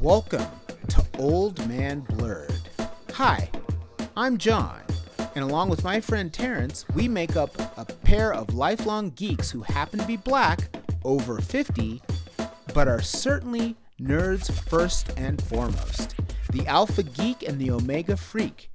Welcome to Old Man Blerd. Hi, I'm John, and along with my friend Terrence, we make up a pair of lifelong geeks who happen to be black, over 50, but are certainly nerds first and foremost. The Alpha Geek and the Omega Freak.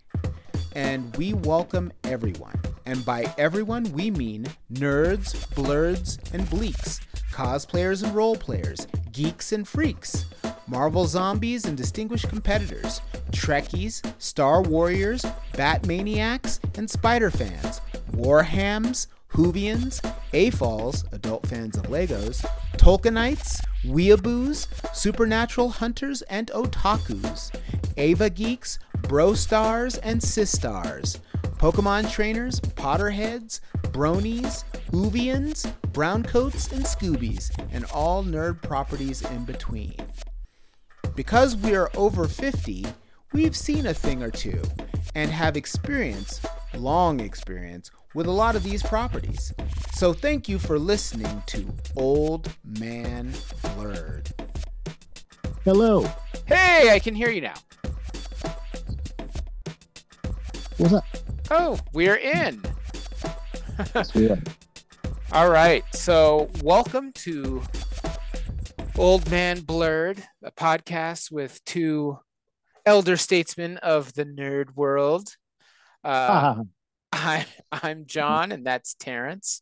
And we welcome everyone. And by everyone, we mean nerds, blerds, and bleaks, cosplayers and role players, geeks and freaks, Marvel zombies and distinguished competitors, Trekkies, Star Warriors, Batmaniacs, and Spider fans, Warhams, Whovians, AFOLs, adult fans of Legos, Tolkienites, Weeaboos, Supernatural Hunters, and Otakus, Ava Geeks, Bro Stars, and Sistars, Pokemon Trainers, Potterheads, Bronies, Whovians, Browncoats, and Scoobies, and all nerd properties in between. Because we are over 50, we've seen a thing or two and have experience, long experience, with a lot of these properties. So thank you for listening to Old Man Blerd. Hello. Hey, I can hear you now. What's up? Oh, we're in. Yeah. All right. So, welcome to Old Man Blerd, a podcast with two elder statesmen of the nerd world. Uh, Ah, I, I'm John, and that's Terrence.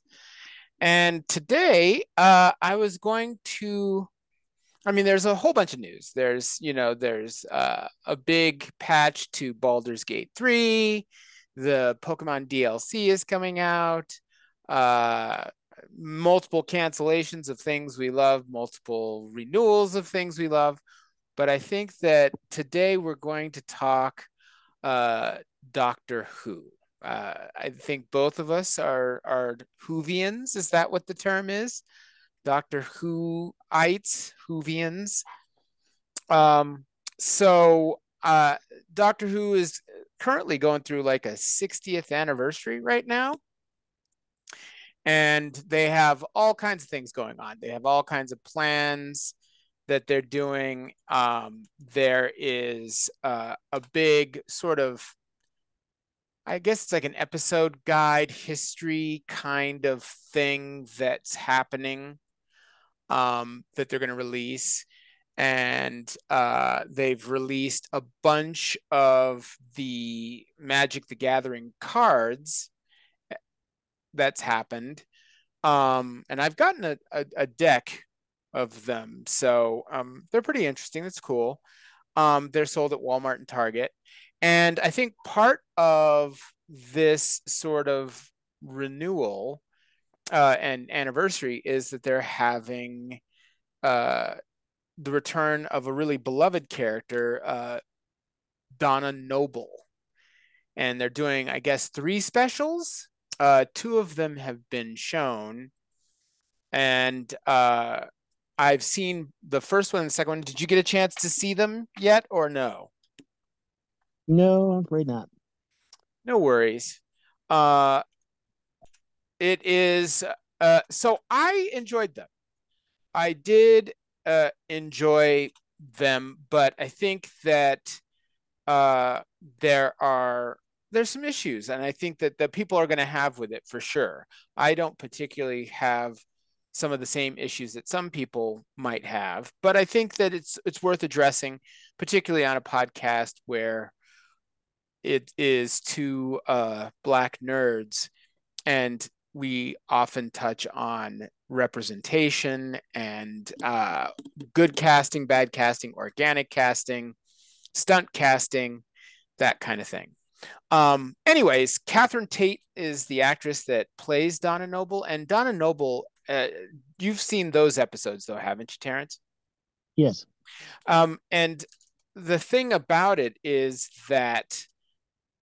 And today, uh, I was going to. I mean, there's a whole bunch of news. There's, you know, there's uh, a big patch to Baldur's Gate 3. The Pokemon DLC is coming out. Uh, multiple cancellations of things we love, multiple renewals of things we love. But I think that today we're going to talk uh, Doctor Who. Uh, I think both of us are are Whovians. Is that what the term is? Doctor Whoites, Whovians. Um, so uh, Doctor Who is currently going through like a 60th anniversary right now. And they have all kinds of things going on. They have all kinds of plans that they're doing. Um, there is uh, a big sort of I guess it's like an episode guide history kind of thing that's happening um, that they're going to release. And uh, they've released a bunch of the Magic the Gathering cards that's happened. Um, and I've gotten a, a, a deck of them. So um, they're pretty interesting. That's cool. Um, they're sold at Walmart and Target. And I think part of this sort of renewal uh, and anniversary is that they're having uh, the return of a really beloved character, uh, Donna Noble. And they're doing, I guess, three specials. Uh, two of them have been shown. And uh, I've seen the first one and the second one. Did you get a chance to see them yet or no? no, I'm afraid not. No worries. Uh, it is uh, so I enjoyed them. I did uh, enjoy them, but I think that uh, there are there's some issues, and I think that the people are going to have with it for sure. I don't particularly have some of the same issues that some people might have, but I think that it's it's worth addressing, particularly on a podcast where it is two uh, black nerds, and we often touch on representation and uh, good casting, bad casting, organic casting, stunt casting, that kind of thing. Um, anyways, Catherine Tate is the actress that plays Donna Noble, and Donna Noble, uh, you've seen those episodes though, haven't you, Terrence? Yes. Um, and the thing about it is that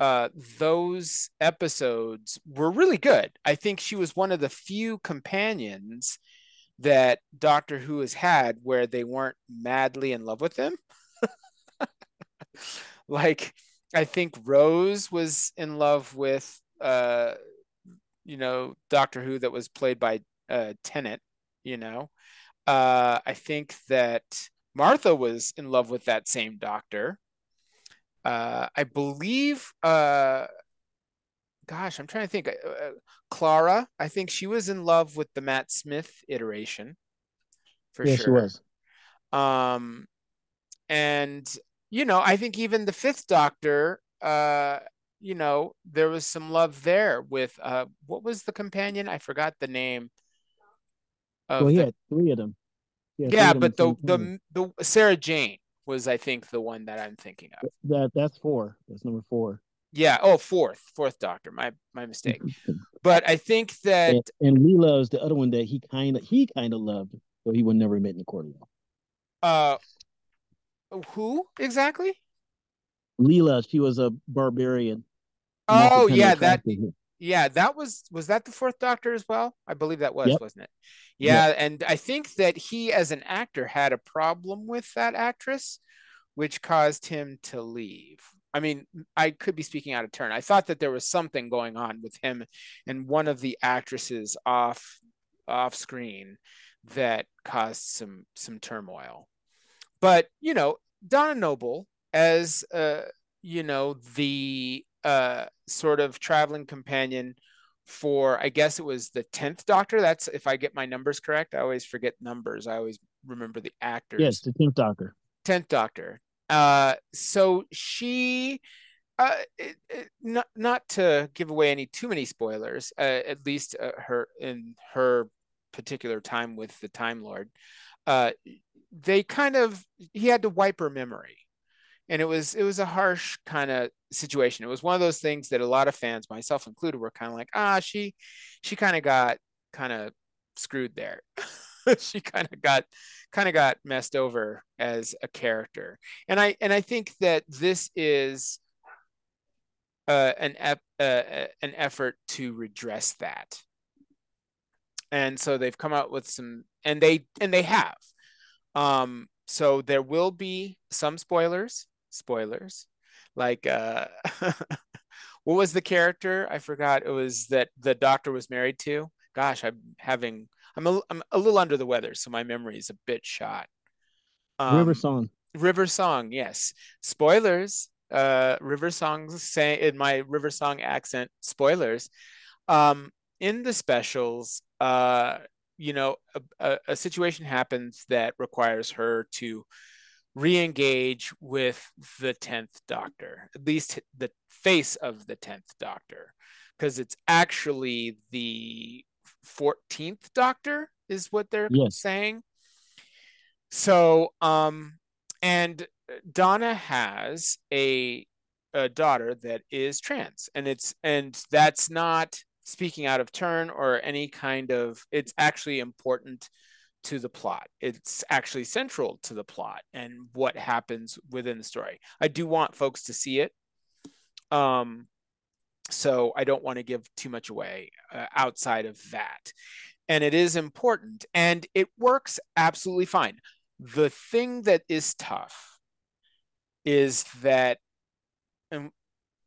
uh, those episodes were really good. I think she was one of the few companions that Doctor Who has had where they weren't madly in love with him. like, I think Rose was in love with, uh, you know, Doctor Who that was played by uh, Tennant, you know. Uh, I think that Martha was in love with that same doctor. Uh, I believe, uh, gosh, I'm trying to think. Uh, uh, Clara, I think she was in love with the Matt Smith iteration for yeah, sure. she was. Um, and you know, I think even the Fifth Doctor, uh, you know, there was some love there with uh, what was the companion? I forgot the name. Well, he had three of them. Had yeah, them but in the Teen the the Sarah Jane was, I think, the one that I'm thinking of. that that's four. That's number four. Yeah. Oh, fourth, fourth Doctor. My my mistake. But I think that and, and Leela is the other one that he kind of he kind of loved, so he would never admit in the court of law. uh, Oh, who exactly? Leela, she was a barbarian. Oh yeah, that him. yeah, that was was that the fourth Doctor as well? I believe that was, Yep. wasn't it? Yeah, and I think that he, as an actor, had a problem with that actress, which caused him to leave. I mean, I could be speaking out of turn. I thought that there was something going on with him and one of the actresses off off screen that caused some some turmoil. But you know, Donna Noble as uh, you know the uh, sort of traveling companion for I guess it was the 10th Doctor. That's if I get my numbers correct. I always forget numbers. I always remember the actors. Yes, the tenth Doctor. 10th Doctor. Uh, so she, uh, it, it, not not to give away any too many spoilers, uh, at least uh, her in her particular time with the Time Lord, uh, they kind of he had to wipe her memory, and it was it was a harsh kind of situation. It was one of those things that a lot of fans, myself included, were kind of like, ah, she she kind of got kind of screwed there. she kind of got kind of got messed over as a character and i and i think that this is uh, an ep- uh, an effort to redress that and so they've come out with some and they and they have um so there will be some spoilers spoilers like uh what was the character i forgot it was that the doctor was married to gosh i'm having i'm a, I'm a little under the weather so my memory is a bit shot um, River Song. River Song, yes. Spoilers. Uh, River Song say in my River Song accent. Spoilers. Um, in the specials, uh, you know, a, a, situation happens that requires her to re-engage with the tenth Doctor, at least the face of the tenth Doctor, because it's actually the fourteenth Doctor, is what they're Yes. saying. So, um, and Donna has a a daughter that is trans, and it's and that's not speaking out of turn or any kind of. It's actually important to the plot. It's actually central to the plot and what happens within the story. I do want folks to see it. Um, so I don't want to give too much away uh, outside of that. And it is important and it works absolutely fine. The thing that is tough is that um,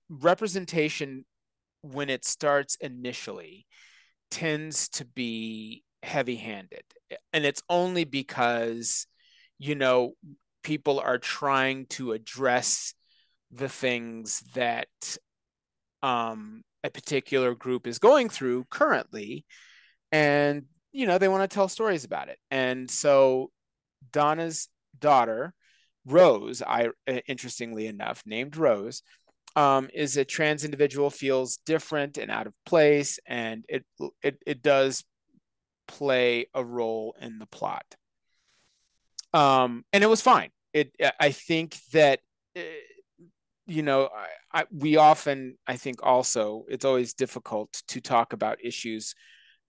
representation, when it starts initially, tends to be heavy handed. And it's only because, you know, people are trying to address the things that um, a particular group is going through currently. And, you know, they want to tell stories about it. And so Donna's daughter, Rose, I interestingly enough, named Rose, um, is a trans individual feels different and out of place, and it it it does play a role in the plot. Um, and it was fine. It I think that uh, you know I, I we often I think also it's always difficult to talk about issues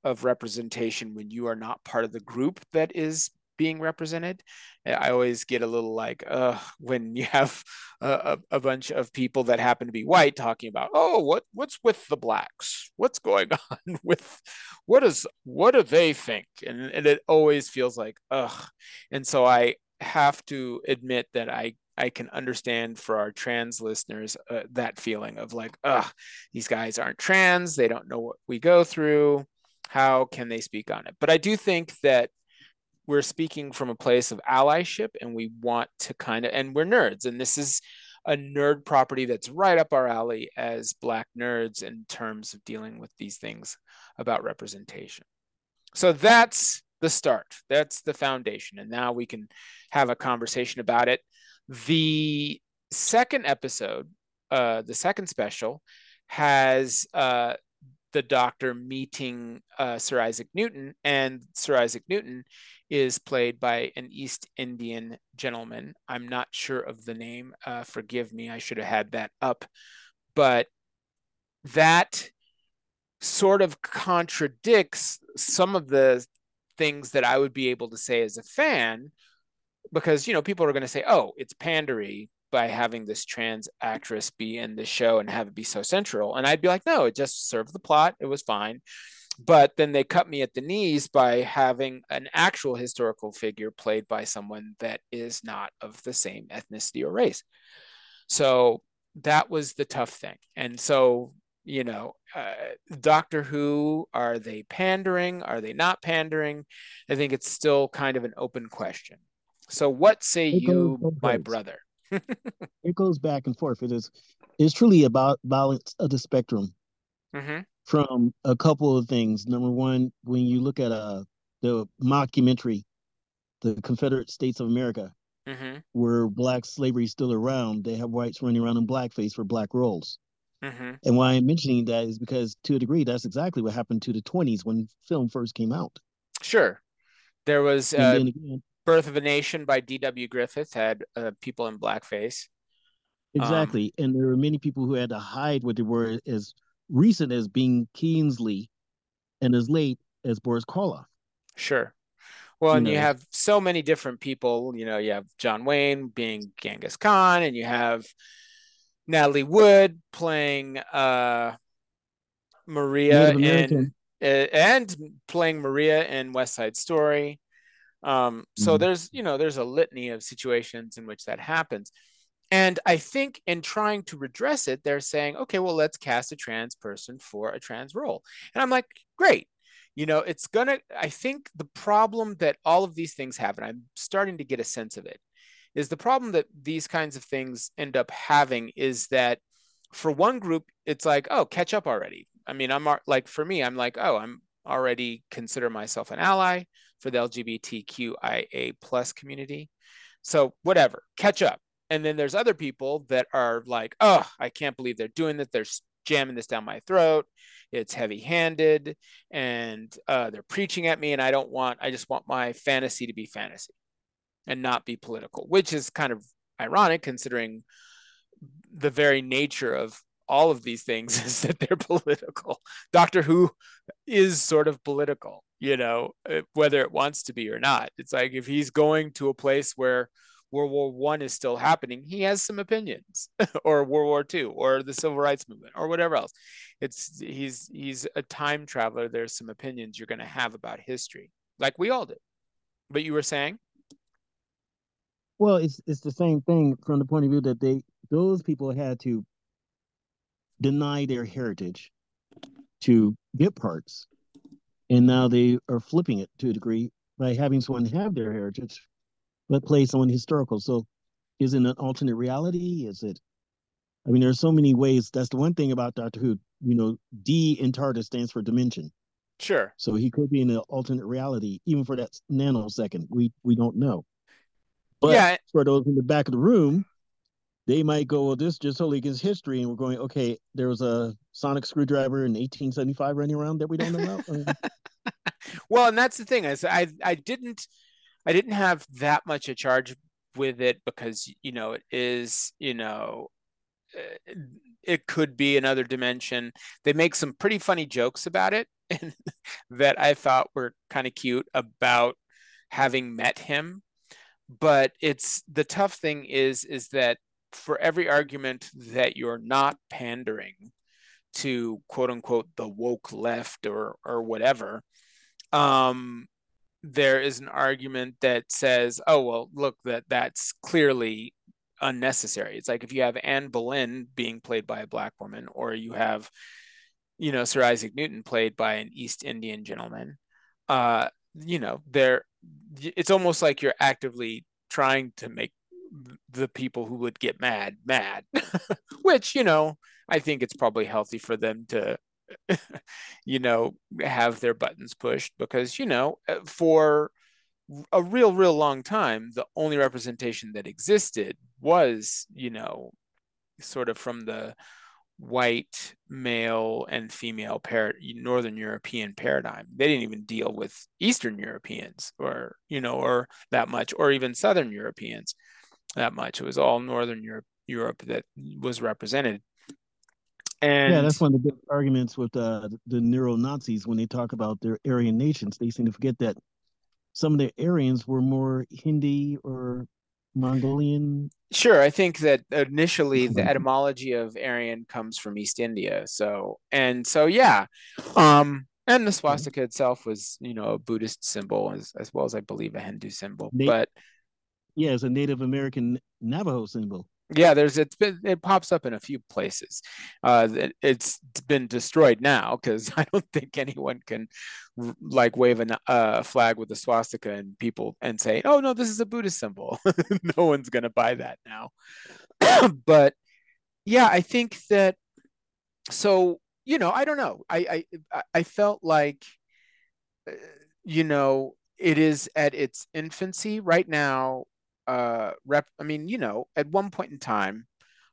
of representation when you are not part of the group that is being represented. I always get a little like, uh, when you have a, a, bunch of people that happen to be white talking about, oh, what what's with the blacks? What's going on with what is what do they think? And, and it always feels like, ugh. And so I have to admit that I I can understand for our trans listeners uh, that feeling of like, ugh, these guys aren't trans. They don't know what we go through. How can they speak on it? But I do think that we're speaking from a place of allyship and we want to kind of and we're nerds and this is a nerd property that's right up our alley as black nerds in terms of dealing with these things about representation. So that's the start. That's the foundation and now we can have a conversation about it. The second episode uh the second special has uh the doctor meeting uh, Sir Isaac Newton, and Sir Isaac Newton is played by an East Indian gentleman. I'm not sure of the name. Uh, forgive me, I should have had that up. But that sort of contradicts some of the things that I would be able to say as a fan, because you know people are going to say, "Oh, it's pandery," by having this trans actress be in the show and have it be so central. And I'd be like, no, it just served the plot. It was fine. But then they cut me at the knees by having an actual historical figure played by someone that is not of the same ethnicity or race. So that was the tough thing. And so, you know, uh, Doctor Who, are they pandering? Are they not pandering? I think it's still kind of an open question. So, what say you, my brother? it goes back and forth. It is it's truly about balance of the spectrum mm-hmm. From a couple of things. Number one, when you look at uh the mockumentary, the Confederate States of America, mm-hmm. where black slavery is still around, they have whites running around in blackface for black roles. Mm-hmm. And why I'm mentioning that is because, to a degree, that's exactly what happened to the 20s when film first came out. Sure, there was uh, again, Birth of a Nation by D.W. Griffith had uh, people in blackface. Exactly. Um, and there were many people who had to hide what they were as recent as Ben Kingsley and as late as Boris Karloff. Sure. Well, you and know. you have so many different people. You know, you have John Wayne being Genghis Khan, and you have Natalie Wood playing uh, Maria in, uh, and playing Maria in West Side Story. Um, so mm-hmm. there's, you know, there's a litany of situations in which that happens. And I think in trying to redress it, they're saying, okay, well, let's cast a trans person for a trans role. And I'm like, great. You know, it's gonna, I think the problem that all of these things have, and I'm starting to get a sense of it, is the problem that these kinds of things end up having is that for one group, it's like, oh, catch up already. I mean, I'm like, for me, I'm like, oh, I'm already consider myself an ally for the LGBTQIA plus community. So whatever, catch up. And then there's other people that are like, oh, I can't believe they're doing that. They're jamming this down my throat. It's heavy handed and uh, they're preaching at me. And I don't want, I just want my fantasy to be fantasy and not be political, which is kind of ironic considering the very nature of all of these things is that they're political. Doctor Who is sort of political, you know, uh, whether it wants to be or not. It's like if he's going to a place where World War One is still happening, he has some opinions, or World War Two, or the Civil Rights Movement, or whatever else. It's he's he's a time traveler. There's some opinions you're going to have about history, like we all did. But you were saying. Well, it's it's the same thing from the point of view that they those people had to deny their heritage to get parts. And now they are flipping it to a degree by having someone have their heritage, but play someone historical. So is it an alternate reality? Is it I mean, there's so many ways. That's the one thing about Doctor Who. You know, D in TARDIS stands for dimension. Sure. So he could be in an alternate reality, even for that nanosecond. We we don't know. But yeah. for those in the back of the room, they might go, well, this just totally against history, and we're going, okay, there was a sonic screwdriver in 1875 running around that we don't know about. Uh-huh. well, and that's the thing is, I I didn't I didn't have that much a charge with it because you know it is you know uh, it could be another dimension. They make some pretty funny jokes about it that I thought were kind of cute about having met him but it's the tough thing is is that for every argument that you're not pandering to quote unquote the woke left or or whatever um there is an argument that says oh well look that that's clearly unnecessary. It's like if you have anne boleyn being played by a black woman or you have you know sir isaac newton played by an east indian gentleman uh you know there it's almost like you're actively trying to make the people who would get mad mad. Which you know i think it's probably healthy for them to you know have their buttons pushed because you know uh, for a real real long time the only representation that existed was you know sort of from the white male and female par- northern european paradigm. They didn't even deal with eastern europeans or you know or that much or even southern europeans that much. It was all northern europe europe that was represented and yeah that's one of the big arguments with uh, the neo nazis when they talk about their aryan nations they seem to forget that some of the aryans were more hindi or Mongolian? Sure, I think that initially the etymology of Aryan comes from East India. So and so yeah. Um and the swastika itself was, you know, a Buddhist symbol as, as well as I believe a Hindu symbol. Na- but yeah, it's a Native American Navajo symbol yeah there's it's been it pops up in a few places. Uh it, has been destroyed now because i don't think anyone can like wave a uh, flag with a swastika and people and say oh no this is a buddhist symbol. No one's gonna buy that now. But yeah i think that so you know i don't know. I i i felt like uh, you know it is at its infancy. Right now uh rep i mean you know at one point in time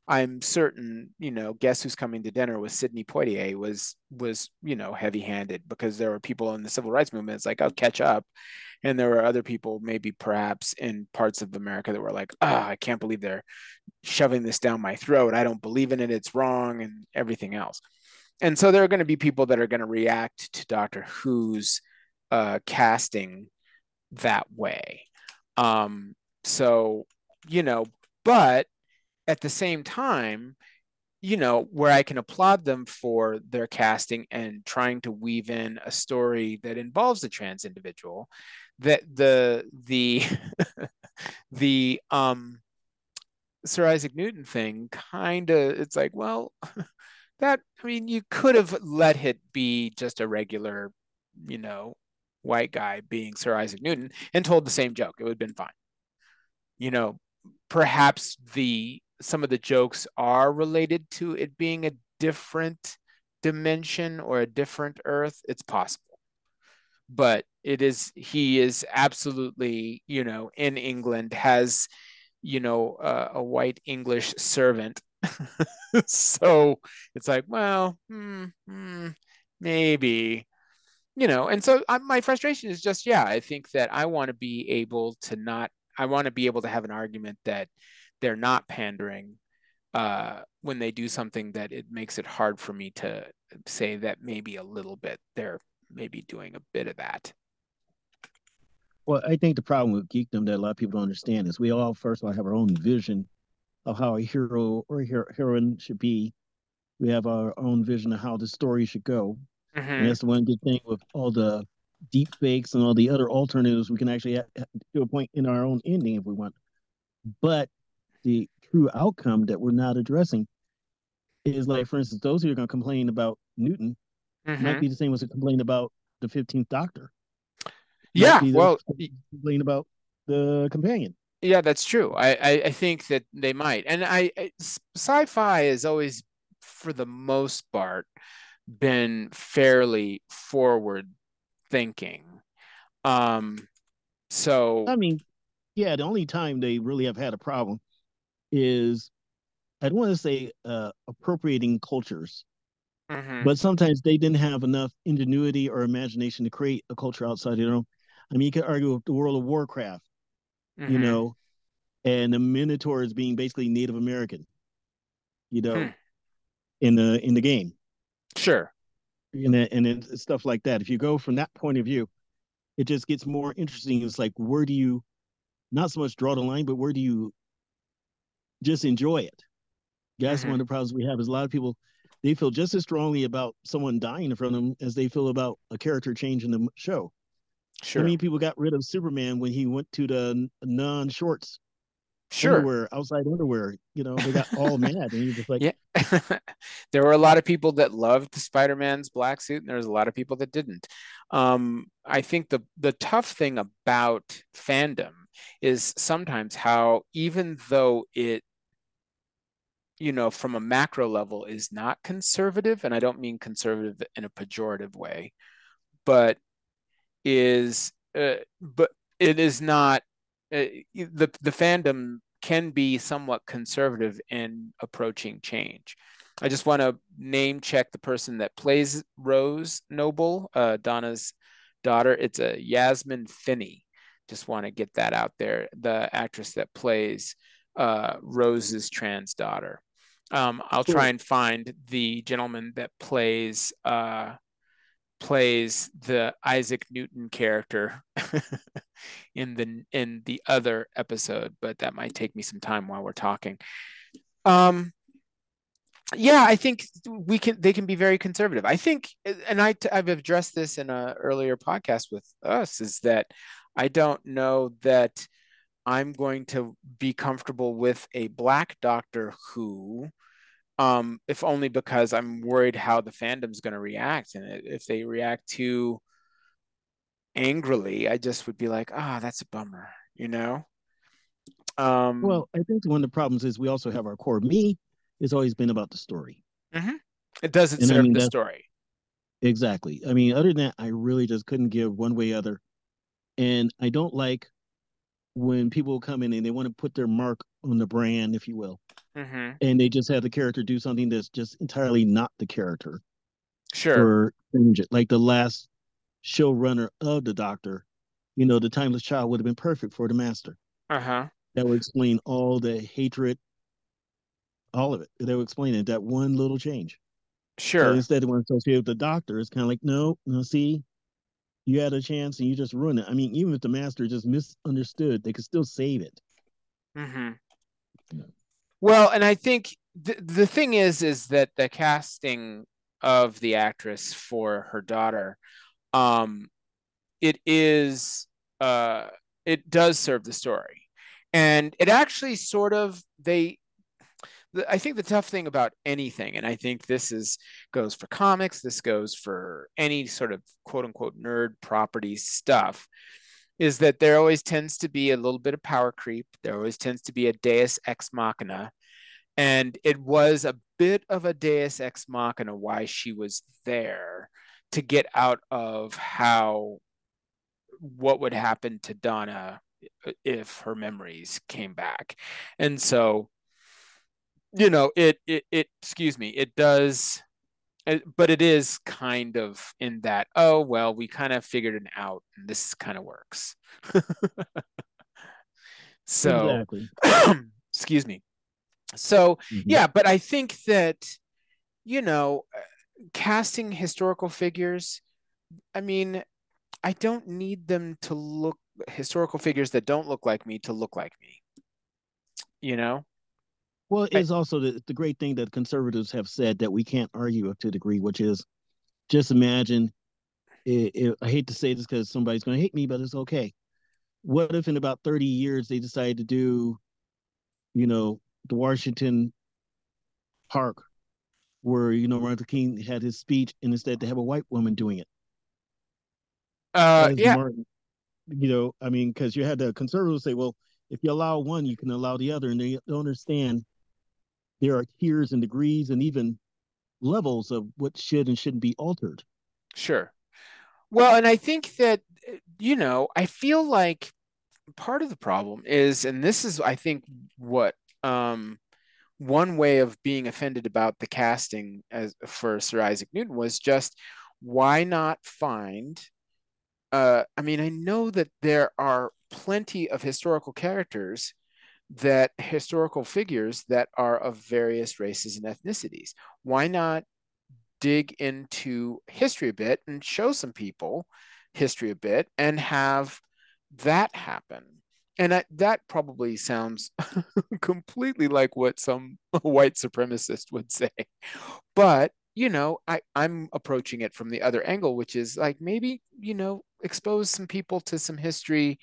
i'm certain you know guess who's coming to dinner with sidney poitier was was you know heavy handed because there were people in the civil rights movement it's like i'll catch up. And there were other people maybe perhaps in parts of america that were like ah oh, i can't believe they're shoving this down my throat. I don't believe in it. It's wrong and everything else. And so there are going to be people that are going to react to doctor who's uh casting that way. Um so, you know, but at the same time, you know, where I can applaud them for their casting and trying to weave in a story that involves a trans individual, that the the the um Sir Isaac Newton thing kind of it's like, well, that I mean, you could have let it be just a regular, you know, white guy being Sir Isaac Newton and told the same joke. It would have been fine you know, perhaps the some of the jokes are related to it being a different dimension or a different earth. It's possible. But it is he is absolutely, you know, in England has, you know, uh, a white English servant. so it's like, well, hmm, hmm, maybe you know and so I, my frustration is just yeah i think that i want to be able to not I want to be able to have an argument that they're not pandering uh, when they do something that it makes it hard for me to say that maybe a little bit they're maybe doing a bit of that. Well, I think the problem with geekdom that a lot of people don't understand is we all first of all have our own vision of how a hero or hero, heroine should be. We have our own vision of how the story should go. Mm-hmm. And that's the one good thing with all the deep fakes and all the other alternatives, we can actually do a point in our own ending if we want. But the true outcome that we're not addressing is like, for instance, those who are going to complain about Newton mm-hmm. might be the same as a complain about the 15th Doctor. Yeah, well, complain about the companion. Yeah, that's true. I, I, I think that they might, and I, I sci-fi has always, for the most part, been fairly forward thinking. Um, so I mean, yeah, the only time they really have had a problem is I don't want to say uh, appropriating cultures, mm-hmm. but sometimes they didn't have enough ingenuity or imagination to create a culture outside their own. I mean, you could argue with the World of Warcraft, mm-hmm. you know, and the Minotaurs being basically Native American, you know, hmm. in the in the game. Sure and and stuff like that. If you go from that point of view, it just gets more interesting. It's like where do you not so much draw the line, but where do you just enjoy it? That's mm-hmm. one of the problems we have is a lot of people they feel just as strongly about someone dying in front of them as they feel about a character change in the show. Sure. I mean, people got rid of Superman when he went to the non shorts Sure. underwear, outside underwear. You know, they got all mad, and you're just like, Yeah. there were a lot of people that loved Spider-Man's black suit, and there was a lot of people that didn't. Um, I think the the tough thing about fandom is sometimes how even though it you know from a macro level is not conservative and i don't mean conservative in a pejorative way but is uh, but it is not the the fandom can be somewhat conservative in approaching change. I just want to name check the person that plays rose noble uh, donna's daughter. It's a yasmin finney. Just want to get that out there the actress that plays uh, rose's trans daughter. Um, I'll try and find the gentleman that plays uh, plays the Isaac Newton character in the in the other episode, but that might take me some time while we're talking. Um, yeah, I think we can. They can be very conservative. I think, and I I've addressed this in an earlier podcast with us, is that I don't know that I'm going to be comfortable with a black Doctor Who um, if only because I'm worried how the fandom's going to react. And if they react too angrily, I just would be like, ah, oh, that's a bummer, you know? Um, well, I think one of the problems is we also have our core. Me has always been about the story. Mm-hmm. It doesn't and serve I mean, the story. Exactly. I mean, other than that, I really just couldn't give one way or other. And I don't like when people come in and they want to put their mark on the brand, if you will mm-hmm. and they just have the character do something that's just entirely not the character. Sure. Or change it. Like the last showrunner of the Doctor, you know, the Timeless Child would have been perfect for the Master. Uh huh. That would explain all the hatred, all of it. That would explain it. That one little change. Sure. So instead of one associated with the Doctor, it's kind of like, no, no, see, you had a chance and you just ruined it. I mean, even if the Master just misunderstood, they could still save it. Mm-hmm. Well, and I think the the thing is, is that the casting of the actress for her daughter, um, it is, uh, it does serve the story, and it actually sort of they. I think the tough thing about anything, and I think this is goes for comics, this goes for any sort of quote unquote nerd property stuff, is that there always tends to be a little bit of power creep. There always tends to be a deus ex machina. And it was a bit of a deus ex machina why she was there to get out of how what would happen to Donna if her memories came back. And so, you know, it, it, it excuse me, it does but it is kind of in that oh well we kind of figured it out and this kind of works so excuse me so mm-hmm. yeah but i think that you know casting historical figures i mean i don't need them to look historical figures that don't look like me to look like me you know well, it's I, also the, the great thing that conservatives have said that we can't argue up to a degree, which is just imagine. It, it, I hate to say this because somebody's going to hate me, but it's okay. What if in about 30 years they decide to do, you know, the Washington Park where, you know, Martin Luther King had his speech and instead they have a white woman doing it? Uh, yeah. Martin, you know, I mean, because you had the conservatives say, well, if you allow one, you can allow the other. And they don't understand there are tiers and degrees and even levels of what should and shouldn't be altered. Sure. Well, and I think that, you know, I feel like part of the problem is, and this is, I think, what um, one way of being offended about the casting as for Sir Isaac Newton was just why not find uh, I mean, I know that there are plenty of historical characters that historical figures that are of various races and ethnicities. Why not dig into history a bit and show some people history a bit and have that happen? And I, that probably sounds completely like what some white supremacist would say. But, you know, I, I'm approaching it from the other angle, which is like maybe, you know, expose some people to some history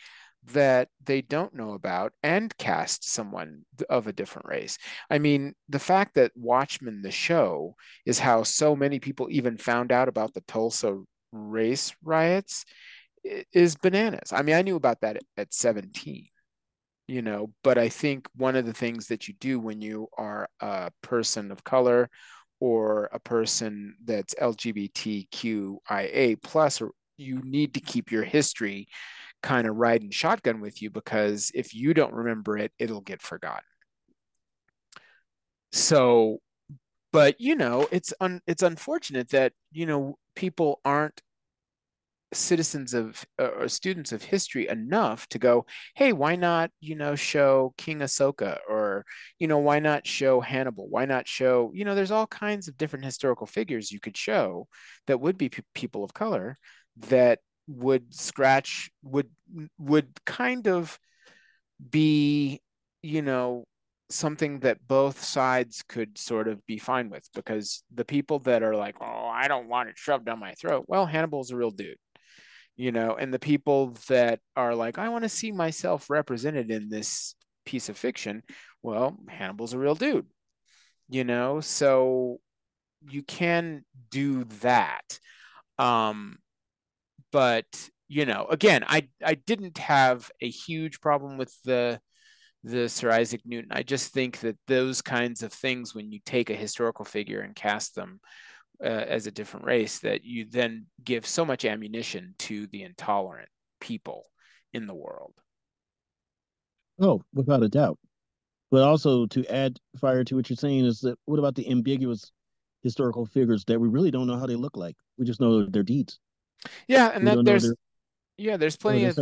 that they don't know about and cast someone of a different race. I mean, the fact that Watchmen, the show, is how so many people even found out about the Tulsa race riots is bananas. I mean, I knew about that at 17, you know, but I think one of the things that you do when you are a person of color or a person that's LGBTQIA plus, or you need to keep your history kind of riding shotgun with you because if you don't remember it, it'll get forgotten. So, but you know, it's un, it's unfortunate that you know people aren't citizens of uh, or students of history enough to go, hey, why not you know show King Ashoka or you know why not show Hannibal? Why not show you know there's all kinds of different historical figures you could show that would be people of color that would scratch would would kind of be you know something that both sides could sort of be fine with because the people that are like oh i don't want it shoved down my throat well hannibal's a real dude you know and the people that are like i want to see myself represented in this piece of fiction well hannibal's a real dude you know so you can do that um but you know, again, I I didn't have a huge problem with the the Sir Isaac Newton. I just think that those kinds of things, when you take a historical figure and cast them uh, as a different race, that you then give so much ammunition to the intolerant people in the world. Oh, without a doubt. But also to add fire to what you're saying is that what about the ambiguous historical figures that we really don't know how they look like? We just know their deeds. Yeah, and then there's yeah, there's plenty of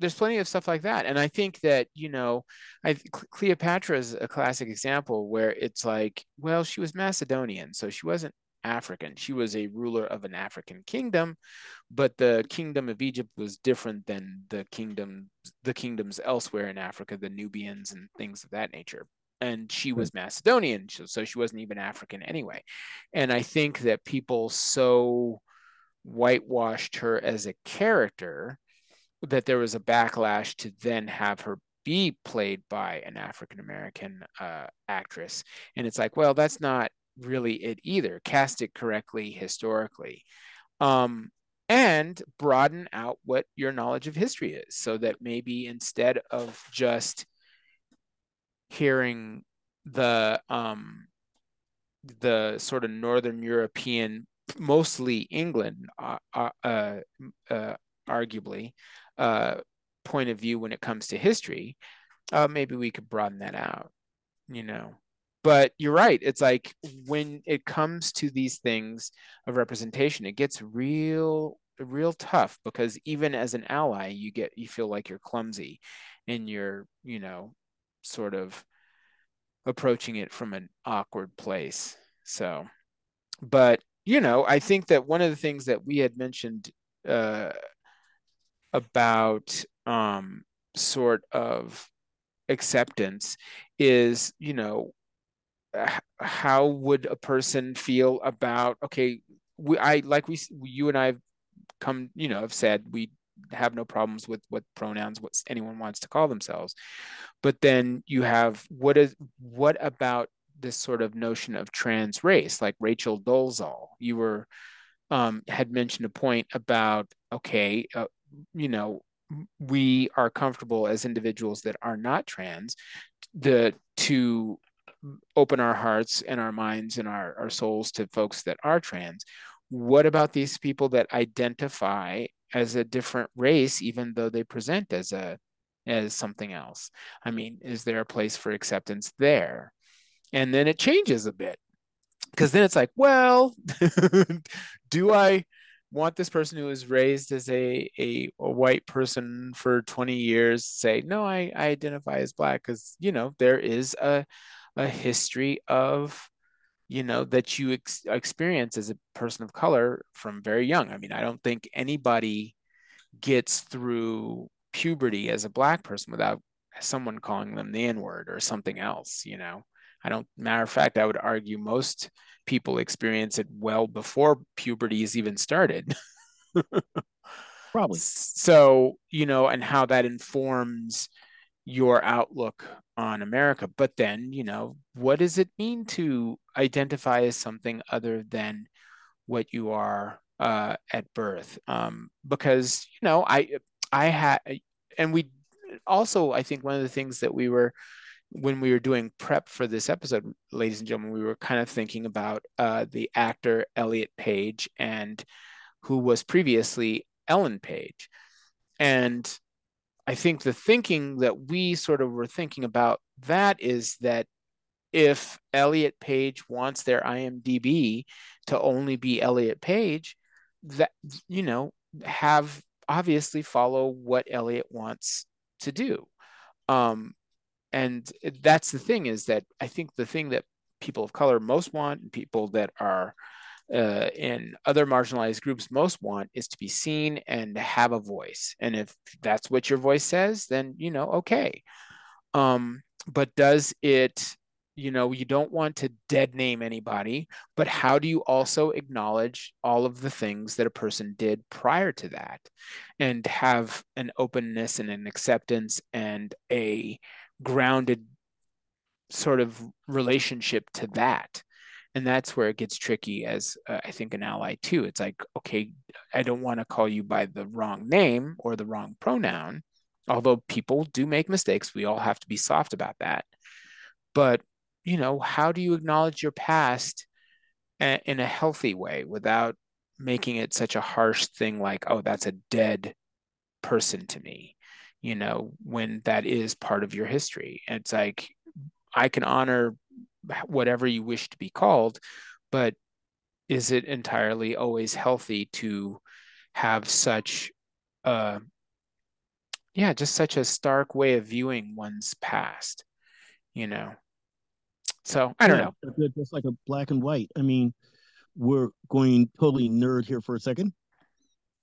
there's plenty of stuff like that, and I think that you know, I Cleopatra is a classic example where it's like, well, she was Macedonian, so she wasn't African. She was a ruler of an African kingdom, but the kingdom of Egypt was different than the kingdom the kingdoms elsewhere in Africa, the Nubians and things of that nature. And she was Macedonian, so she wasn't even African anyway. And I think that people so whitewashed her as a character that there was a backlash to then have her be played by an African American uh, actress. And it's like, well, that's not really it either. Cast it correctly historically. Um, and broaden out what your knowledge of history is so that maybe instead of just hearing the um, the sort of northern european mostly England, uh, uh, uh, uh arguably, uh, point of view when it comes to history, uh, maybe we could broaden that out, you know. But you're right. It's like when it comes to these things of representation, it gets real, real tough because even as an ally, you get you feel like you're clumsy, and you're, you know, sort of approaching it from an awkward place. So, but you know, I think that one of the things that we had mentioned uh, about um, sort of acceptance is, you know, how would a person feel about okay we i like we you and i have come you know have said we have no problems with what pronouns what anyone wants to call themselves but then you have what is what about this sort of notion of trans race, like Rachel Dolezal. You were um, had mentioned a point about okay, uh, you know, we are comfortable as individuals that are not trans, the to open our hearts and our minds and our, our souls to folks that are trans. What about these people that identify as a different race, even though they present as a as something else? I mean, is there a place for acceptance there? and then it changes a bit because then it's like well do i want this person who was raised as a, a, a white person for 20 years say no i, I identify as black because you know there is a, a history of you know that you ex- experience as a person of color from very young i mean i don't think anybody gets through puberty as a black person without someone calling them the n word or something else you know I don't, matter of fact, I would argue most people experience it well before puberty is even started. Probably. So, you know, and how that informs your outlook on America. But then, you know, what does it mean to identify as something other than what you are uh, at birth? Um, because, you know, I, I had, and we also, I think one of the things that we were, when we were doing prep for this episode, ladies and gentlemen, we were kind of thinking about uh, the actor Elliot Page and who was previously Ellen Page. And I think the thinking that we sort of were thinking about that is that if Elliot Page wants their IMDb to only be Elliot Page, that you know, have obviously follow what Elliot wants to do. Um, and that's the thing is that I think the thing that people of color most want, and people that are uh, in other marginalized groups most want is to be seen and have a voice. And if that's what your voice says, then you know, okay. Um, but does it, you know, you don't want to dead name anybody, but how do you also acknowledge all of the things that a person did prior to that and have an openness and an acceptance and a grounded sort of relationship to that? And that's where it gets tricky as uh, i think an ally too. It's like okay i don't want to call you by the wrong name or the wrong pronoun although people do make mistakes. We all have to be soft about that. But you know how do you acknowledge your past a- in a healthy way without making it such a harsh thing like oh that's a dead person to me you know when that is part of your history? It's like i can honor whatever you wish to be called but is it entirely always healthy to have such uh yeah just such a stark way of viewing one's past you know so i don't Yeah, know Just like a black and white. I mean, we're going totally nerd here for a second.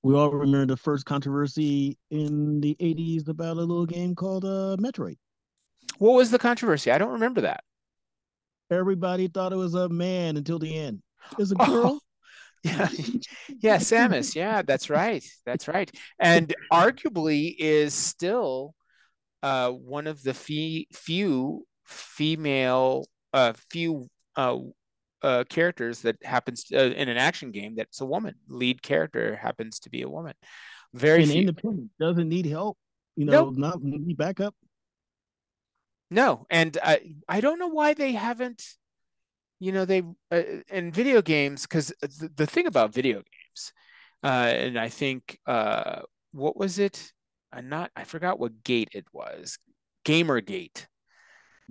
We all remember the first controversy in the 80s about a little game called uh, Metroid. what was the controversy i don't remember that Everybody thought it was a man until the end. It's a Oh, girl. yeah yeah samus yeah that's right that's right and arguably is still uh one of the fe- few female uh few uh uh characters that happens to, uh, in an action game that's a woman lead character happens to be a woman very and few independent doesn't need help. You know, Nope. not need backup. No, and I I don't know why they haven't, you know, they uh, in video games because the, the thing about video games, uh, and I think uh, what was it? I'm not I forgot what gate it was. Gamergate.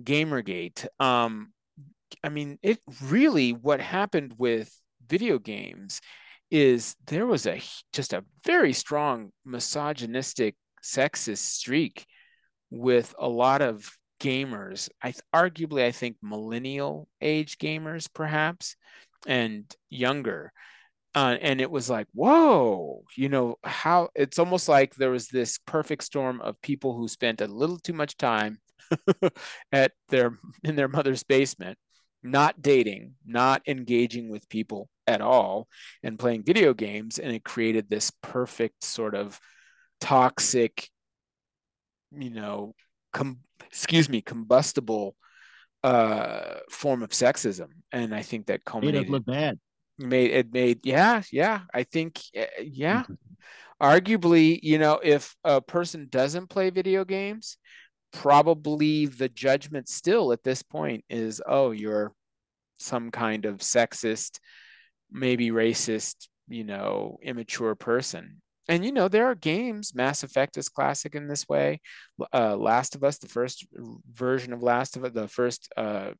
Gamergate. Um, I mean, it really what happened with video games is there was a just a very strong misogynistic sexist streak with a lot of gamers. I arguably I think millennial age gamers perhaps and younger. Uh, and it was like, whoa, you know, how it's almost like there was this perfect storm of people who spent a little too much time at their in their mother's basement, not dating, not engaging with people at all, and playing video games, and it created this perfect sort of toxic, you know, com- excuse me, combustible uh form of sexism. And i think that Made us culminated look bad. made it made yeah yeah. I think uh, yeah. Arguably you know if a person doesn't play video games probably the judgment still at this point is oh you're some kind of sexist maybe racist you know immature person and you know there are games mass effect is classic in this way uh last of us the first version of last of us the first uh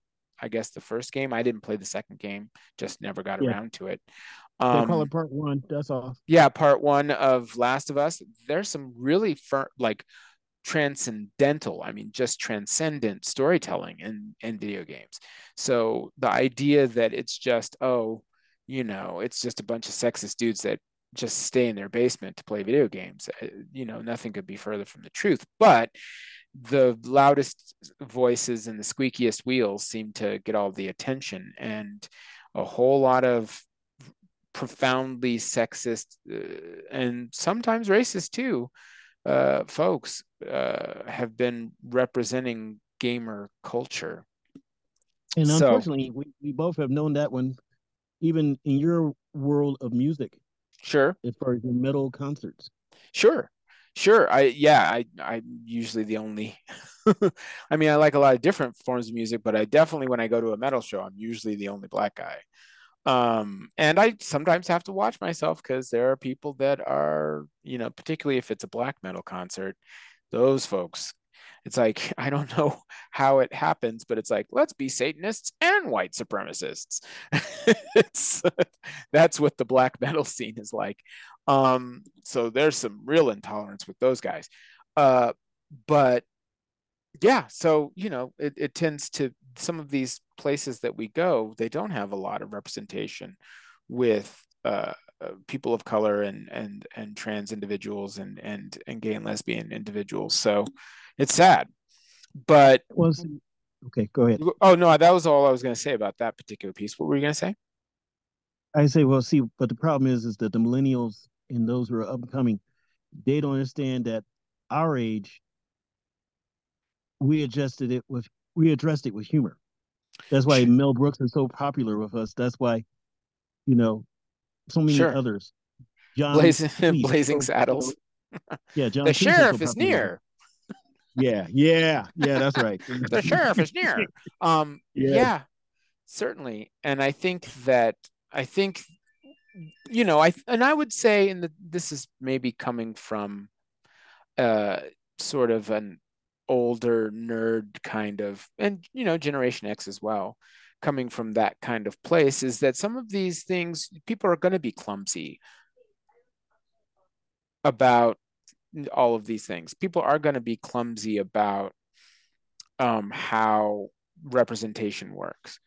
i guess the first game i didn't play the second game just never got Yeah. around to it They call um it part one. That's all. yeah part one of last of us there's some really fir- like transcendental i mean just transcendent storytelling in in video games so the idea that it's just oh you know it's just a bunch of sexist dudes that just stay in their basement to play video games uh, you know nothing could be further from the truth but the loudest voices and the squeakiest wheels seem to get all the attention and a whole lot of profoundly sexist uh, and sometimes racist too uh, folks uh, have been representing gamer culture. And so, unfortunately, we, we both have known that one, even in your world of music. Sure. As far as the metal concerts. Sure. Sure. I yeah, I I'm usually the only I mean I like a lot of different forms of music, but I definitely when I go to a metal show, I'm usually the only black guy. Um, and I sometimes have to watch myself because there are people that are, you know, particularly if it's a black metal concert, those folks, it's like, I don't know how it happens, but it's like, let's be Satanists and white supremacists. it's that's what the black metal scene is like. Um, so there's some real intolerance with those guys. Uh, but yeah, so you know, it, it tends to some of these places that we go, they don't have a lot of representation with uh, uh, people of color and and and trans individuals and and and gay and lesbian individuals. So it's sad, but was okay. Go ahead. Oh no, that was all I was going to say about that particular piece. What were you going to say? I say, well, see, but the problem is, is that the millennials and those who are upcoming, they don't understand that our age, we adjusted it with we addressed it with humor. That's why Mel Brooks is so popular with us. That's why, you know, so many sure. others. John Blazing, Blazing Saddles. Yeah, John. The sheriff is, so is near. Yeah, yeah, yeah. That's right. the sheriff is near. Um, yeah. yeah, certainly, and I think that I think, you know, I and I would say, and this is maybe coming from, uh, sort of an older nerd kind of and you know generation x as well coming from that kind of place is that some of these things people are going to be clumsy about all of these things people are going to be clumsy about um, how representation works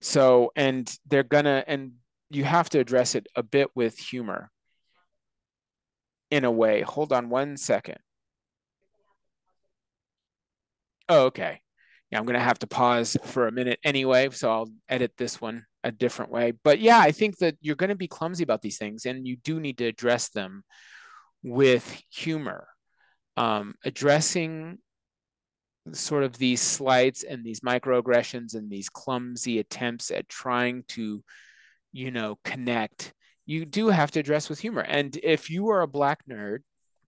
so and they're gonna and you have to address it a bit with humor in a way hold on one second Oh, okay. Yeah, I'm gonna have to pause for a minute anyway, so I'll edit this one a different way. But yeah, I think that you're gonna be clumsy about these things, and you do need to address them with humor. Um, addressing sort of these slights and these microaggressions and these clumsy attempts at trying to, you know, connect, you do have to address with humor. And if you are a black nerd,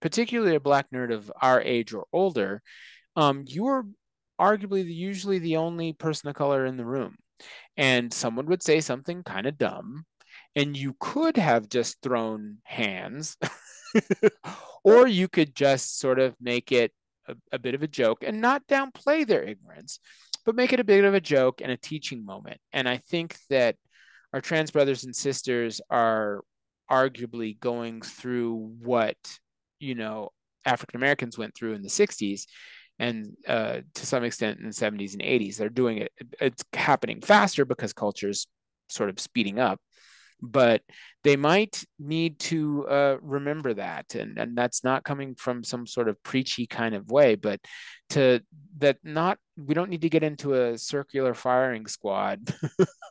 particularly a black nerd of our age or older, um, you are arguably the, usually the only person of color in the room. And someone would say something kind of dumb, and you could have just thrown hands, or you could just sort of make it a, a bit of a joke and not downplay their ignorance, but make it a bit of a joke and a teaching moment. And I think that our trans brothers and sisters are arguably going through what, you know, African Americans went through in the 60s and uh, to some extent in the 70s and 80s they're doing it it's happening faster because culture's sort of speeding up but they might need to uh, remember that and, and that's not coming from some sort of preachy kind of way but to that not we don't need to get into a circular firing squad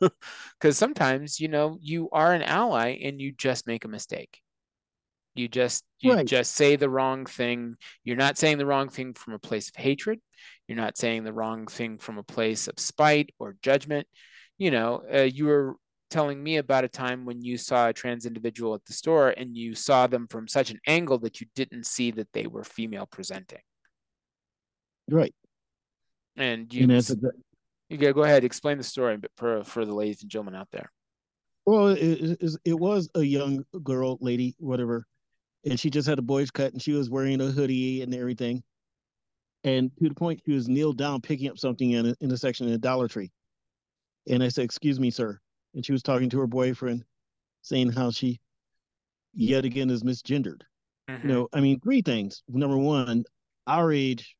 because sometimes you know you are an ally and you just make a mistake you just you right. just say the wrong thing. You're not saying the wrong thing from a place of hatred. You're not saying the wrong thing from a place of spite or judgment. You know, uh, you were telling me about a time when you saw a trans individual at the store and you saw them from such an angle that you didn't see that they were female presenting. Right. And you, and you go, go ahead, explain the story for, for the ladies and gentlemen out there. Well, it, it, it was a young girl, lady, whatever, and she just had a boy's cut and she was wearing a hoodie and everything. And to the point, she was kneeled down picking up something in a, in a section in a Dollar Tree. And I said, Excuse me, sir. And she was talking to her boyfriend, saying how she yet again is misgendered. Mm-hmm. You know, I mean, three things. Number one, our age,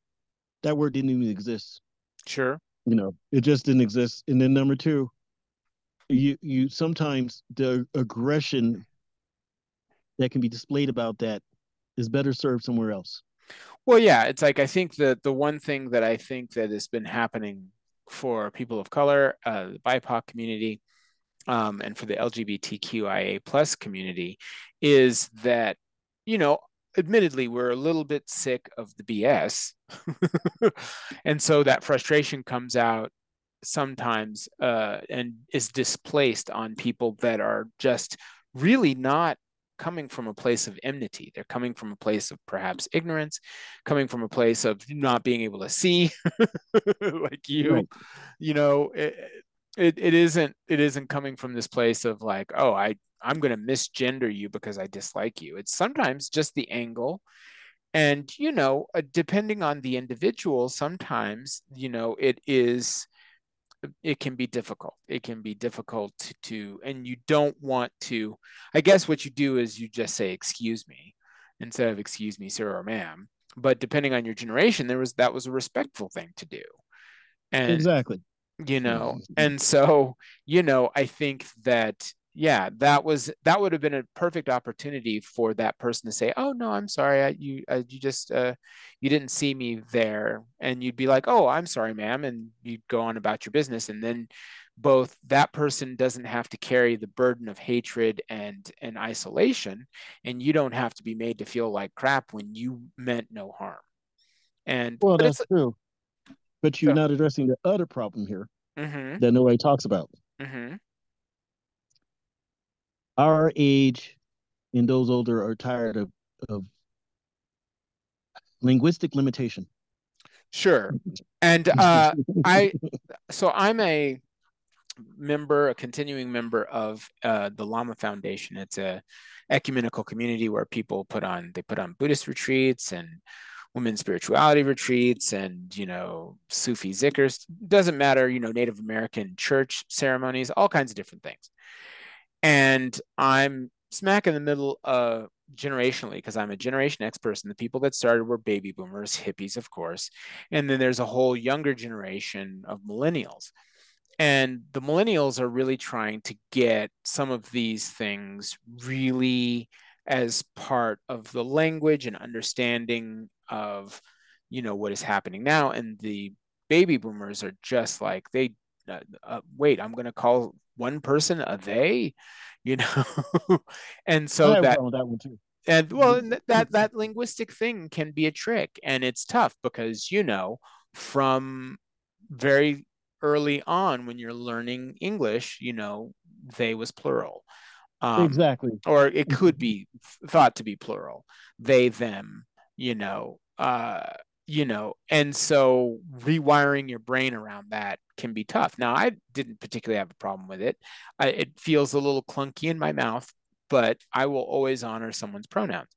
that word didn't even exist. Sure. You know, it just didn't exist. And then number two, you you sometimes the aggression that can be displayed about that is better served somewhere else. Well, yeah, it's like I think that the one thing that I think that has been happening for people of color, uh, the BIPOC community, um, and for the LGBTQIA plus community is that, you know, admittedly, we're a little bit sick of the BS. and so that frustration comes out sometimes uh, and is displaced on people that are just really not coming from a place of enmity. They're coming from a place of perhaps ignorance, coming from a place of not being able to see like you, right. you know, it, it, isn't, it isn't coming from this place of like, oh, I, I'm going to misgender you because I dislike you. It's sometimes just the angle. And, you know, uh, depending on the individual, sometimes, you know, it is, it can be difficult. It can be difficult to, to, and you don't want to, I guess what you do is you just say, excuse me, instead of excuse me, sir or ma'am. But depending on your generation, there was, that was a respectful thing to do. And, exactly. You know, and so, you know, I think that yeah that was that would have been a perfect opportunity for that person to say oh no i'm sorry I, you uh, you just uh, you didn't see me there. And you'd be like oh i'm sorry ma'am and you'd go on about your business and then both that person doesn't have to carry the burden of hatred and and isolation and you don't have to be made to feel like crap when you meant no harm. And well that's true but you're so, not addressing the other problem here mm-hmm. that nobody talks about mm-hmm our age and those older are tired of, of linguistic limitation. Sure. And uh, I, so I'm a member, a continuing member of uh, the Lama Foundation. It's a ecumenical community where people put on, they put on Buddhist retreats and women's spirituality retreats and, you know, Sufi zikrs. Doesn't matter, you know, Native American church ceremonies, all kinds of different things and I'm smack in the middle uh generationally because I'm a generation X person. The people that started were baby boomers, hippies, of course. And then there's a whole younger generation of millennials. And the millennials are really trying to get some of these things really as part of the language and understanding of, you know, what is happening now. And the baby boomers are just like, they, uh, uh, wait, I'm going to call one person a they, you know, and so that, that one too. And well, mm-hmm. that that linguistic thing can be a trick, and it's tough because you know from very early on when you're learning English, you know, they was plural. Um, exactly. Or it could be thought to be plural. They, them, you know. Uh, you know and so rewiring your brain around that can be tough now i didn't particularly have a problem with it I, it feels a little clunky in my mouth but i will always honor someone's pronouns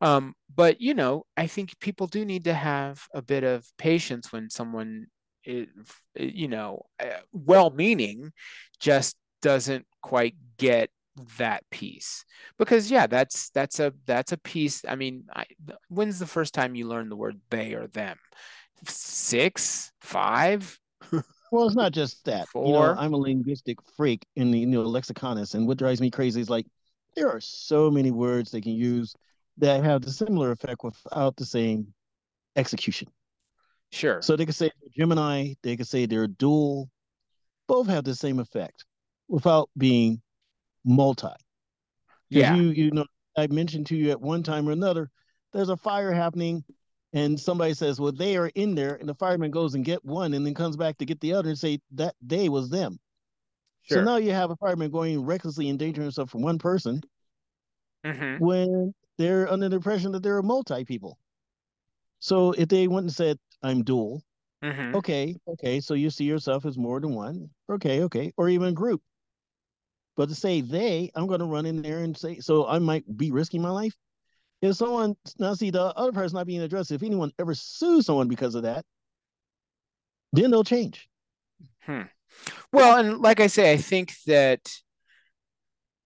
um, but you know i think people do need to have a bit of patience when someone is, you know uh, well meaning just doesn't quite get that piece. Because yeah that's that's a that's a piece i mean I, when's the first time you learned the word they or them? Six? Five? Well it's not just that. Four. you know i'm a linguistic freak in the you know lexiconist and what drives me crazy is like there are so many words they can use that have the similar effect without the same execution. Sure. So they can say gemini they can say they're dual both have the same effect without being multi. Yeah. You you know, I mentioned to you at one time or another, there's a fire happening, and somebody says, "Well, they are in there," and the fireman goes and get one, and then comes back to get the other, and say that they was them. Sure. So now you have a fireman going recklessly endangering himself from one person, mm-hmm. when they're under the impression that there are multi people. So if they went and said, "I'm dual," mm-hmm. okay, okay, so you see yourself as more than one, okay, okay, or even group. But to say they, I'm going to run in there and say, so I might be risking my life. If someone, now see, the other person not being addressed, if anyone ever sues someone because of that, then they'll change. Hmm. Well, and like I say, I think that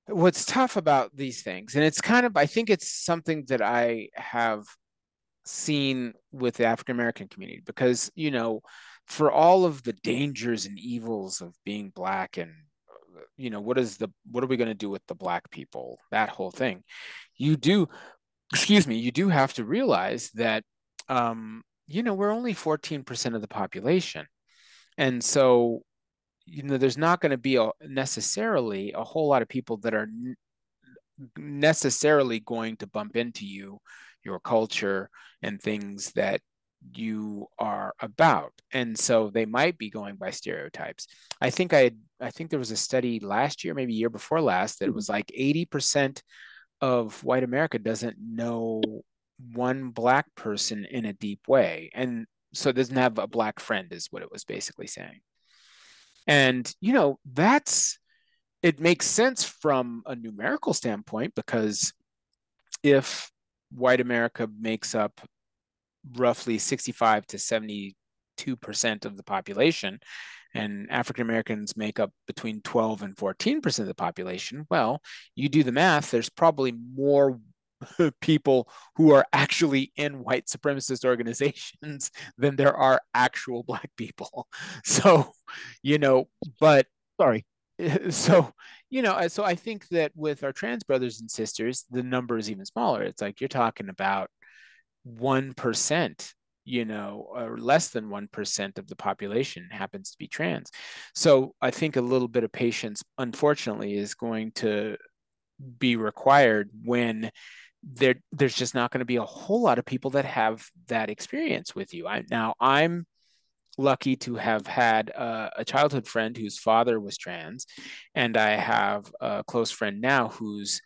what's tough about these things, and it's kind of, I think it's something that I have seen with the African American community because, you know, for all of the dangers and evils of being black and you know what is the what are we going to do with the black people? That whole thing. You do excuse me you do have to realize that um you know we're only 14% of the population. And so you know there's not going to be a, necessarily a whole lot of people that are n- necessarily going to bump into you your culture and things that you are about. And so they might be going by stereotypes. I think i i think there was a study last year maybe year before last that was mm-hmm. like 80% of white america doesn't know one black person in a deep way. And so doesn't have a black friend is what it was basically saying. And you know that's it makes sense from a numerical standpoint because if white america makes up roughly 65 to 72 percent of the population and African Americans make up between 12 and 14 percent of the population, well, you do the math, there's probably more people who are actually in white supremacist organizations than there are actual black people. So, you know, but sorry. So, you know, so I think that with our trans brothers and sisters, the number is even smaller. It's like you're talking about 1%, you know, or less than 1% of the population happens to be trans. So I think a little bit of patience, unfortunately, is going to be required when there there's just not going to be a whole lot of people that have that experience with you. I, now I'm lucky to have had a, a, childhood friend whose father was trans, and I have a close friend now whose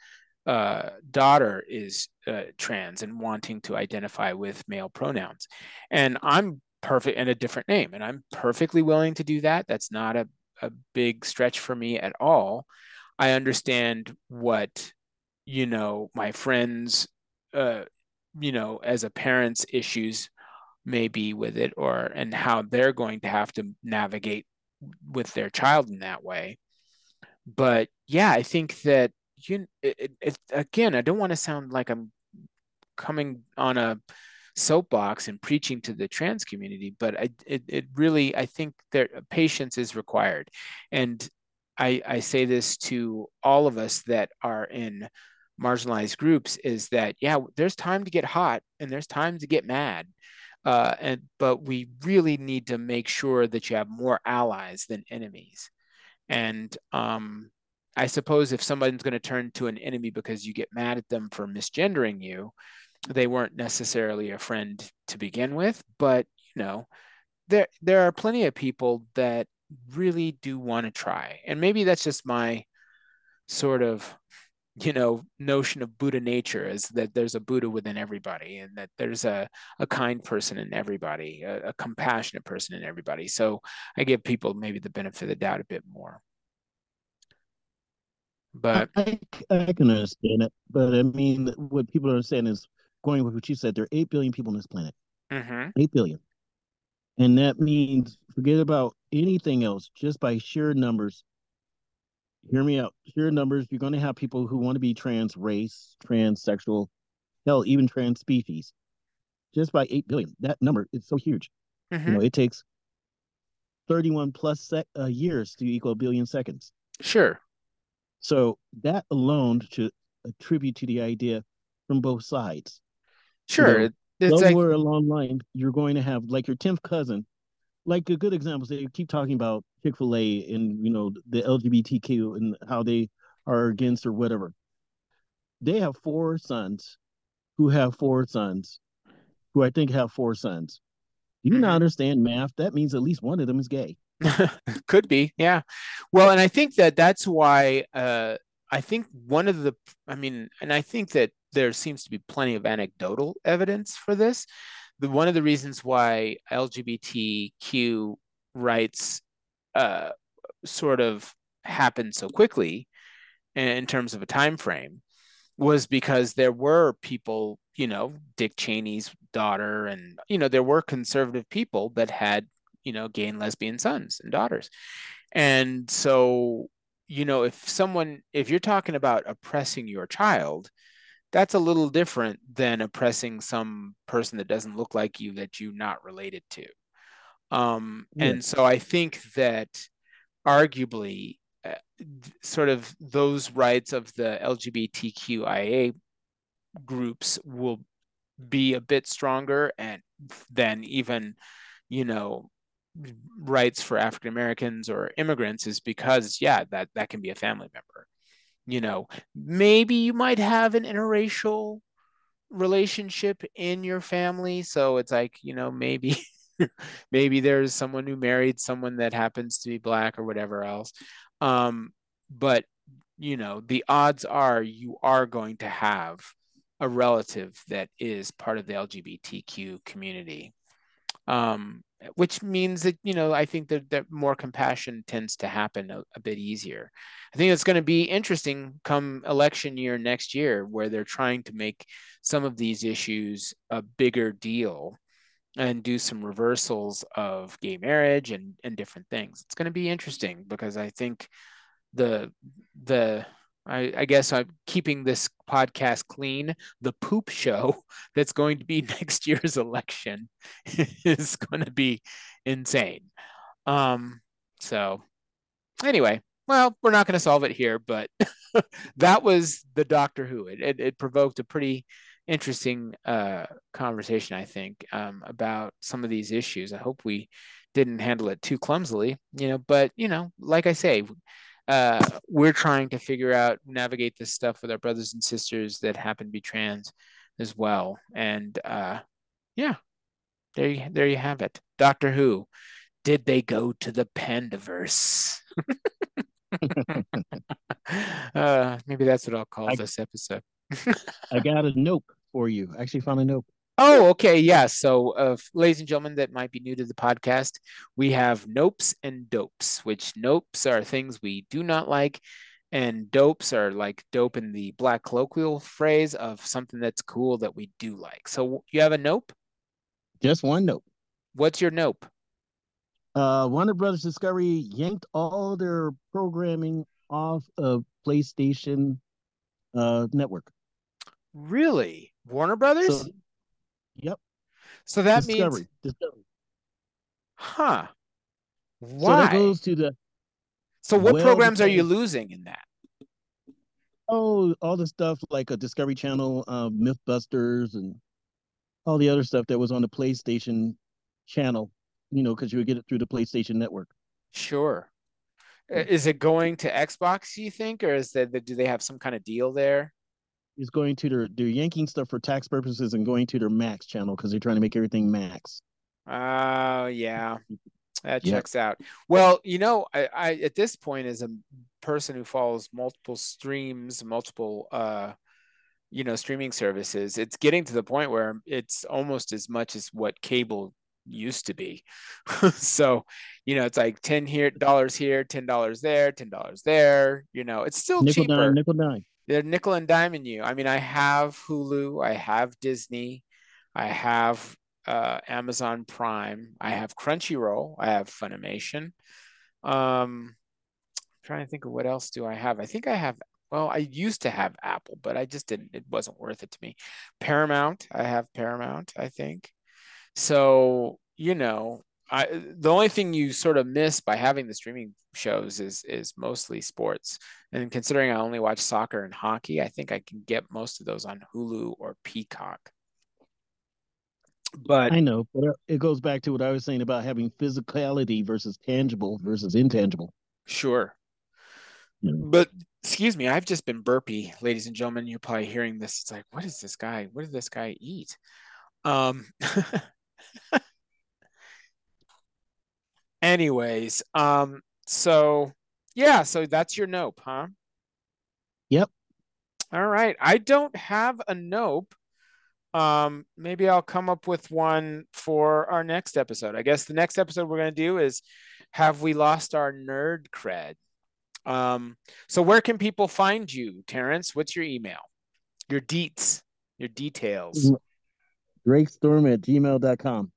uh, daughter is uh, trans and wanting to identify with male pronouns, and I'm perfect and a different name, and I'm perfectly willing to do that. That's not a, a big stretch for me at all. I understand what you know my friends uh you know as a parent's issues may be with it or and how they're going to have to navigate with their child in that way but yeah i think that you it, it, again i don't want to sound like i'm coming on a soapbox and preaching to the trans community but I, it, it really i think that patience is required. And I, I say this to all of us that are in marginalized groups is that yeah there's time to get hot and there's time to get mad uh, and but we really need to make sure that you have more allies than enemies. And um, i suppose if somebody's going to turn to an enemy because you get mad at them for misgendering you they weren't necessarily a friend to begin with but you know there there are plenty of people that really do want to try and maybe that's just my sort of you know notion of buddha nature is that there's a buddha within everybody and that there's a, a kind person in everybody a, a compassionate person in everybody. So i give people maybe the benefit of the doubt a bit more but I, I can understand it but i mean what people are saying is going with what you said there are 8 billion people on this planet mm-hmm. 8 billion and that means forget about anything else just by sheer numbers hear me out. Sheer numbers, you're going to have people who want to be trans race, transsexual, hell, even trans species. Just by 8 billion. That number is so huge. mm-hmm. You know, it takes 31 plus sec- uh, years to equal a billion seconds. Sure. So that alone should attribute to the idea from both sides. Sure. You know, somewhere like... along line, you're going to have like your 10th cousin like a good example they keep talking about Chick Fil A and you know the LGBTQ and how they are against or whatever. They have four sons, who have four sons, who I think have four sons. Do you mm-hmm. not understand math? That means at least one of them is gay. Could be, yeah. Well, and I think that that's why uh, I think one of the, I mean, and I think that there seems to be plenty of anecdotal evidence for this the one of the reasons why LGBTQ rights uh, sort of happened so quickly in terms of a time frame was because there were people, you know, Dick Cheney's daughter, and you know, there were conservative people that had, you know, gay and lesbian sons and daughters. And so, you know, if someone, if you're talking about oppressing your child, that's a little different than oppressing some person that doesn't look like you that you're not related to. Um, yeah. And so I think that arguably, uh, sort of those rights of the LGBTQIA groups will be a bit stronger and than even, you know, rights for African Americans or immigrants is because yeah, that that can be a family member. You know, maybe you might have an interracial relationship in your family, so it's like you know maybe maybe there's someone who married someone that happens to be black or whatever else. Um, but you know, the odds are you are going to have a relative that is part of the LGBTQ community. Um, which means that you know I think that, that more compassion tends to happen a, a bit easier. I think it's going to be interesting come election year next year, where they're trying to make some of these issues a bigger deal and do some reversals of gay marriage and and different things. It's going to be interesting because I think the the I, I, guess I'm keeping this podcast clean. The poop show that's going to be next year's election is going to be insane. Um, so, anyway, well, we're not going to solve it here, but that was the Doctor Who. It, it, it provoked a pretty interesting uh, conversation, I think, um, about some of these issues. I hope we didn't handle it too clumsily, you know, but, you know, like I say, uh, we're trying to figure out navigate this stuff with our brothers and sisters that happen to be trans as well. And uh, yeah there you there you have it. Doctor who did they go to the Panderverse uh, maybe that's what i'll call I, this episode. I got a nope for you. I actually found a nope Oh, okay. Yeah. So, uh, ladies and gentlemen that might be new to the podcast, we have nopes and dopes, which nopes are things we do not like, and dopes are like dope in the black colloquial phrase of something that's cool that we do like. So, you have a nope? Just one nope. What's your nope? Uh, Warner Brothers Discovery yanked all their programming off of PlayStation uh, Network. Really? Warner Brothers? So, Yep. So that Discovery. means Discovery. Huh. Why? So that goes to the So what well programs are you losing in that? Oh, all the stuff like a Discovery Channel, uh, MythBusters, and all the other stuff that was on the PlayStation channel, you know, because you would get it through the PlayStation Network. Sure. Is it going to Xbox, you think, or is that do they have some kind of deal there? Is going to their they're yanking stuff for tax purposes and going to their Max channel because they're trying to make everything Max. Oh yeah, that checks yep. out. Well, you know, I, I at this point as a person who follows multiple streams, multiple uh you know streaming services it's getting to the point where it's almost as much as what cable used to be so you know it's like 10 here dollars here 10 dollars there 10 dollars there you know it's still nickel cheaper dime, nickel dime they're nickel and diming you. I mean, I have Hulu, I have Disney, I have uh, Amazon Prime, I have Crunchyroll, I have Funimation. Um, I'm trying to think of what else do I have. I think I have. Well, I used to have Apple, but I just didn't. It wasn't worth it to me. Paramount, I have Paramount. I think. So you know, I the only thing you sort of miss by having the streaming shows is is mostly sports. And considering I only watch soccer and hockey, I think I can get most of those on Hulu or Peacock. But I know, but it goes back to what I was saying about having physicality versus tangible versus intangible. Sure. Yeah. But excuse me, I've just been burpy, ladies and gentlemen. You're probably hearing this. It's like, what is this guy? What did this guy eat? Um anyways, um, so yeah, so that's your nope, huh? Yep. All right. I don't have a nope. Um, maybe I'll come up with one for our next episode. I guess the next episode we're gonna do is have we lost our nerd cred? Um, so where can people find you, Terrence? What's your email? Your deets, your details. Drakestorm at gmail.com.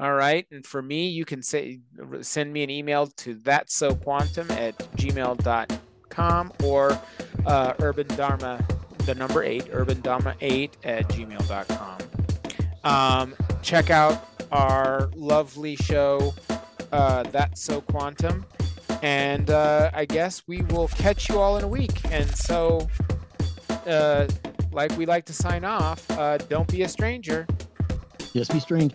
All right. And for me, you can say send me an email to that so quantum at gmail.com or uh, urban dharma, the number eight, urban dharma eight at gmail.com. Um, check out our lovely show, uh, That's So Quantum. And uh, I guess we will catch you all in a week. And so, uh, like we like to sign off, uh, don't be a stranger. Just be strange.